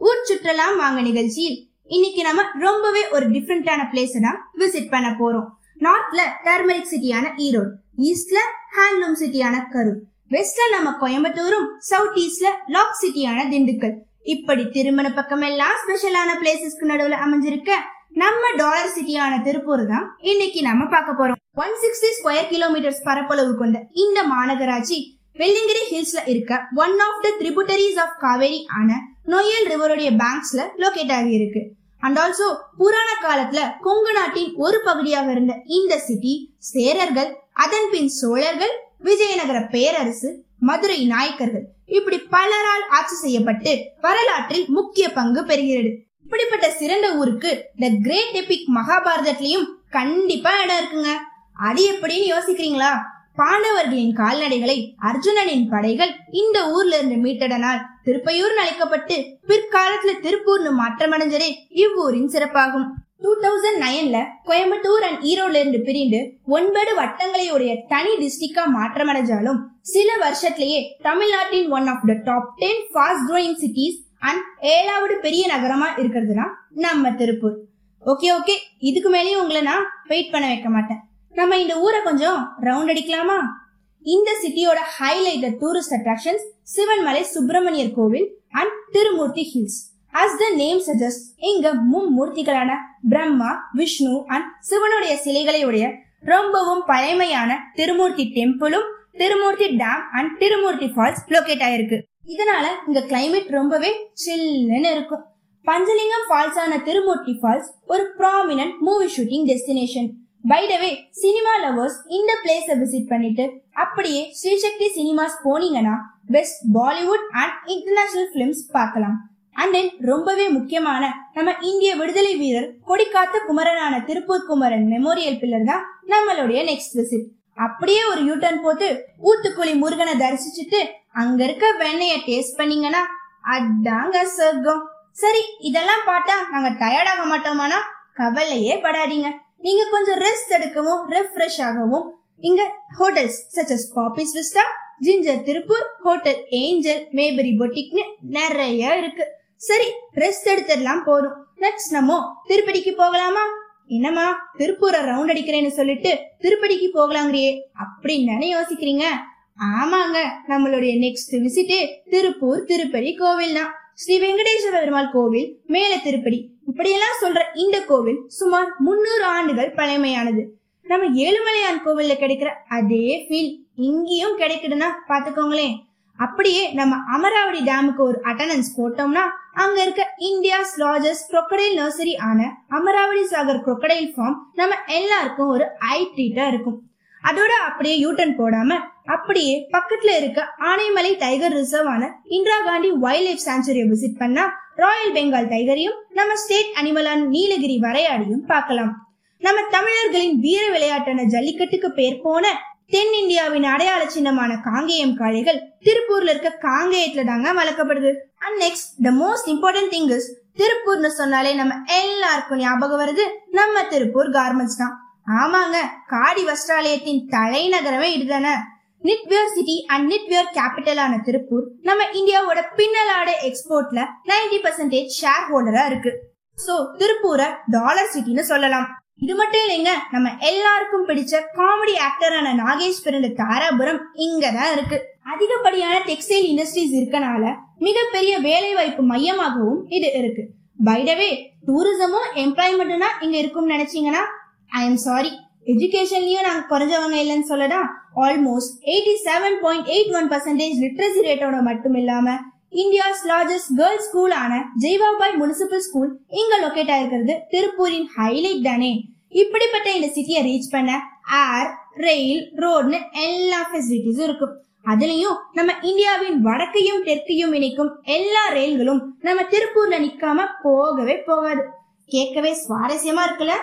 ஊர் சுற்றலாம் வாங்க நிகழ்ச்சியில். இன்னைக்கு நம்ம ரொம்பவே ஒரு டிஃப்ரெண்டான பிளேஸ் தான் விசிட் பண்ண போறோம். நார்த்ல டர்மரிக் சிட்டியான ஈரோடு ஈஸ்ட்ல ஹேண்ட்லூம் சிட்டியான கரூர் வெஸ்ட்ல நம்ம கோயம்புத்தூரும் சவுத் ஈஸ்ட்ல லாக் சிட்டியான திண்டுக்கல். இப்படி திருமண பக்கம் எல்லாம் ஸ்பெஷலான பிளேசஸ்க்கு நடுவுல அமைஞ்சிருக்க நம்ம டாலர் சிட்டியான திருப்பூர் தான் இன்னைக்கு நம்ம பார்க்க போறோம். ஒன் சிக்ஸ்டி ஸ்கொயர் கிலோமீட்டர்ஸ் பரப்பளவு கொண்ட இந்த மாநகராட்சி வெள்ளிங்கிரி ஹில்ஸ்ல இருக்க one of the tributaries of Kaveri ஆன நொயல் ரிவருடைய பேங்க்ஸ்ல லொகேட் ஆகி இருக்கு. அண்ட் ஆல்சோ புராண காலத்துல கொங்கு நாட்டின் ஒரு பகுதியாக இருந்த இந்த சிட்டி சேரர்கள் அதன் பின் சோழர்கள் விஜயநகர பேரரசு மதுரை நாயக்கர்கள் இப்படி பலரால் ஆட்சி செய்யப்பட்டு வரலாற்றில் முக்கிய பங்கு பெறுகிறது. இப்படிப்பட்ட சிறந்த ஊருக்கு த கிரேட் எபிக் மகாபாரதத்திலையும் கண்டிப்பா இடம் இருக்குங்க. அது எப்படின்னு யோசிக்கிறீங்களா? பாண்டவர்களின் கால்நடைகளை அர்ஜுனனின் படைகள் இந்த ஊர்ல இருந்து மீட்டடனால் திருப்பையூர் அழைக்கப்பட்டு பிற்காலத்துல திருப்பூர்னு மாற்றமடைஞ்சதே இவ்வூரின் சிறப்பாகும். டூ தௌசண்ட் நைன்ல கோயம்புத்தூர் அண்ட் ஈரோட்ல இருந்து பிரிந்து ஒன்பது வட்டங்களையுடைய தனி டிஸ்ட்ரிக்டா மாற்றமடைஞ்சாலும் சில வருஷத்திலேயே தமிழ்நாட்டின் one of the top ten fast growing cities and ஏழாவது பெரிய நகரமா இருக்கிறதுனா நம்ம திருப்பூர். ஓகே ஓகே இதுக்கு மேலேயும் உங்களை நான் வெயிட் பண்ண வைக்க மாட்டேன். நம்ம இந்த ஊரை கொஞ்சம் ரவுண்ட் அடிக்கலாமா? இந்த சிட்டியோட highlighted tourist attractions Sivanmalai Subramaniyar கோவில் and Thirumoorthy hills as the name suggest இங்க மும்மூர்த்திகளான பிரம்மா விஷ்ணு அண்ட் சிவனுடைய சிலைகளை உடைய ரொம்பவும் பழமையான Thirumurthy டெம்பிளும் Thirumoorthy dam and Thirumoorthy falls locate ஆயிருக்கு. இதனால இங்க கிளைமேட் ரொம்பவே சில்லுன்னு இருக்கும். பஞ்சலிங்கம் ஃபால்ஸ் ஆன திருமூர்த்தி ஃபால்ஸ் ஒரு prominent movie shooting destination by the way cinema lovers இந்த பிளேஸ விசிட் பண்ணிட்டு அப்படியே ஸ்ரீசக்தி சினிமாஸ் போனீங்கன்னா best Bollywood and international films பார்க்கலாம். அண்ட் தென் ரொம்பவே முக்கியமான நம்ம இந்திய விடுதலை வீரர் கொடிக்காத்த குமரனான திருப்பூர் குமரன் மெமோரியல் பில்லர் தான் நம்மளுடைய நெக்ஸ்ட் விசிட் அப்படியே ஒரு யூட்டர்ன் போட்டு ஊத்துக்குழி முருகனை தரிசிச்சுட்டு அங்க இருக்க வெண்ணைய டேஸ்ட் பண்ணீங்கன்னா அதாங்க சொர்க்கம். சரி இதெல்லாம் பார்த்தா நாங்க டயர்ட் ஆக மாட்டோமானா கவலையே படாதீங்க. நீங்க கொஞ்சம் ரெஸ்ட் எடுக்கவும் ரெஃப்ரெஷ் ஆகவும் இங்க hotels such as Poppys Vista Ginger Tiruppur hotel Angel Mayberry பொட்டிக்னு நிறைய இருக்கு. சரி ரெஸ்ட் எடுத்துடலாம் போதும். நெக்ஸ்ட் நம்ம திருப்பதிக்கு போகலாமா? என்னம்மா திருப்பூரை ரவுண்ட் அடிக்கிறேன்னு சொல்லிட்டு திருப்பதிக்கு போகலாங்கிறியே அப்படின்னு தானே யோசிக்கிறீங்க? ஆமாங்க நம்மளுடைய நெக்ஸ்ட் விசிட்டே திருப்பூர் திருப்பதி கோவில் தான் ஸ்ரீ வெங்கடேஸ்வர பெருமாள் கோவில் மேல திருப்பதி இப்படியெல்லாம் சொல்ற இந்த கோவில் சுமார் முன்னூறு ஆண்டுகள் பழமையானது. நம்ம ஏழுமலையான் கோவில்ல கிடைக்கிற அதே ஃபீல் இங்கேயும் கிடைக்குதுன்னா பாத்துக்கோங்களேன் அப்படியே நம்ம அமராவதி டேமுக்கு ஒரு அட்டண்டன்ஸ் போட்டோம்னா அங்க இருக்க இந்தியாஸ் லார்ஜஸ்ட் குரொக்கடைல் நர்சரி ஆன அமராவதி சாகர் குரொக்கடைல் ஃபார்ம் நம்ம எல்லாருக்கும் ஒரு ஐ ட்ரீட்டா இருக்கும். அதோட அப்படியே யூட்டன் போடாம அப்படியே பக்கத்துல இருக்க ஆனைமலை டைகர் ரிசர்வ் ஆன இந்திரா காந்தி வைல்ட் லைஃப் சாங்சுரியை விசிட் பண்ணா ராயல் பெங்கால் டைகரையும் நம்ம ஸ்டேட் அனிமலான நீலகிரி வரையாடியும் பார்க்கலாம். நம்ம தமிழர்களின் வீர விளையாட்டான ஜல்லிக்கட்டுக்கு பேர் போன தென்னிந்தியாவின் அடையாள சின்னமான காங்கேயம் காளைகள் திருப்பூர்ல இருக்க காங்கேயத்துல தாங்க வளர்க்கப்படுது. And next the most important thing is திருப்பூர்னு சொன்னாலே நம்ம எல்லாருக்கும் ஞாபகம் வருது நம்ம திருப்பூர் கார்மெண்ட்ஸ் தான். ஆமாங்க காடி வஸ்திராலயத்தின் தலைநகரமே இதுதானே. நிட்வியர் சிட்டி அண்ட் நிட்வியர் கேபிட்டலான திருப்பூர் நம்ம இந்தியாவோட பின்னலாடை எக்ஸ்போர்ட்ல 90% பர்சன்டேஜ் ஷேர் ஹோல்டரா இருக்கு. சோ திருப்பூரை டாலர் சிட்டின்னு சொல்லலாம். இது மட்டும் இல்லைங்க நம்ம எல்லாருக்கும் பிடிச்ச காமெடி ஆக்டரான நாகேஷ் பிறந்த தாராபுரம் இங்கதான் இருக்கு. அதிகப்படியான டெக்ஸ்டைல் இண்டஸ்ட்ரீஸ் இருக்கனால மிகப்பெரிய வேலை வாய்ப்பு மையமாகவும் இது இருக்கு. பைடவே டூரிசமும் எம்ப்ளாய்மெண்ட்னா இங்க இருக்கும்னு நினைச்சீங்கன்னா ஐ எம் சாரி எஜுகேஷன்லயும் நாங்க குறைஞ்சவங்க இல்லைன்னு சொல்லடா. Almost eighty seven point eight one percentage literacy ரேட்டோட மட்டும் இல்லாம இந்தியாஸ் லார்ஜஸ்ட் கேர்ள்ஸ் ஸ்கூல் ஆன ஜெய்வாபாய் முனிசிபல் ஸ்கூல் இங்க லொகேட் ஆயிருக்கிறது திருப்பூரின் ஹைலைட் தானே. இப்படிப்பட்ட இந்த சிட்டியை ரீச் பண்ண ஏர் ரயில் ரோட்னு எல்லா ஃபெசிலிட்டிஸும் இருக்கும். அதுலயும் நம்ம இந்தியாவின் வடக்கையும் தெற்கையும் இணைக்கும் எல்லா ரயில்களும் நம்ம திருப்பூர்ல நிக்காம போகவே போகாது. கேட்கவே சுவாரஸ்யமா இருக்குல்ல?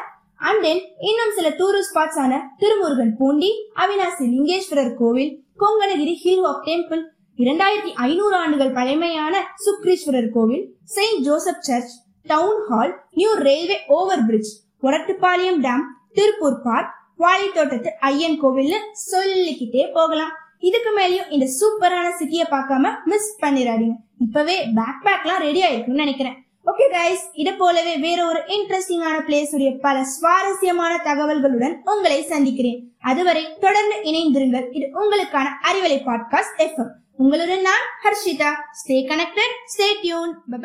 அண்ட் தென் இன்னும் சில டூரிஸ்ட் ஸ்பாட்ஸ் ஆன திருமுருகன் பூண்டி அவினாசி லிங்கேஸ்வரர் கோவில் கொங்கணகிரி ஹில் ஆஃப் டெம்பிள் இரண்டாயிரத்தி ஐநூறு ஆண்டுகள் பழமையான சுக்ரீஸ்வரர் கோவில் Saint Joseph church town hall new railway over bridge Orattupalayam dam Tiruppur park வாழைத்தோட்டத்து Ayyan கோவில்னு சொல்லிக்கிட்டே போகலாம். இதுக்கு மேலயும் இந்த சூப்பரான சிட்டியை பார்க்காம மிஸ் பண்ணிடாதீங்க. இப்பவே பேக் பேக்லாம் ரெடி ஆயிருக்குன்னு நினைக்கிறேன். ஓகே கைஸ் இது போலவே வேற ஒரு இன்ட்ரெஸ்டிங்கான பிளேஸ் உடைய பல சுவாரஸ்யமான தகவல்களுடன் உங்களை சந்திக்கிறேன். அதுவரை தொடர்ந்து இணைந்திருங்கள். இது உங்களுக்கான அறிவலை பாட்காஸ்ட் எஃப்எம் உங்களுடன் நான் Harshitha. Stay connected stay tune by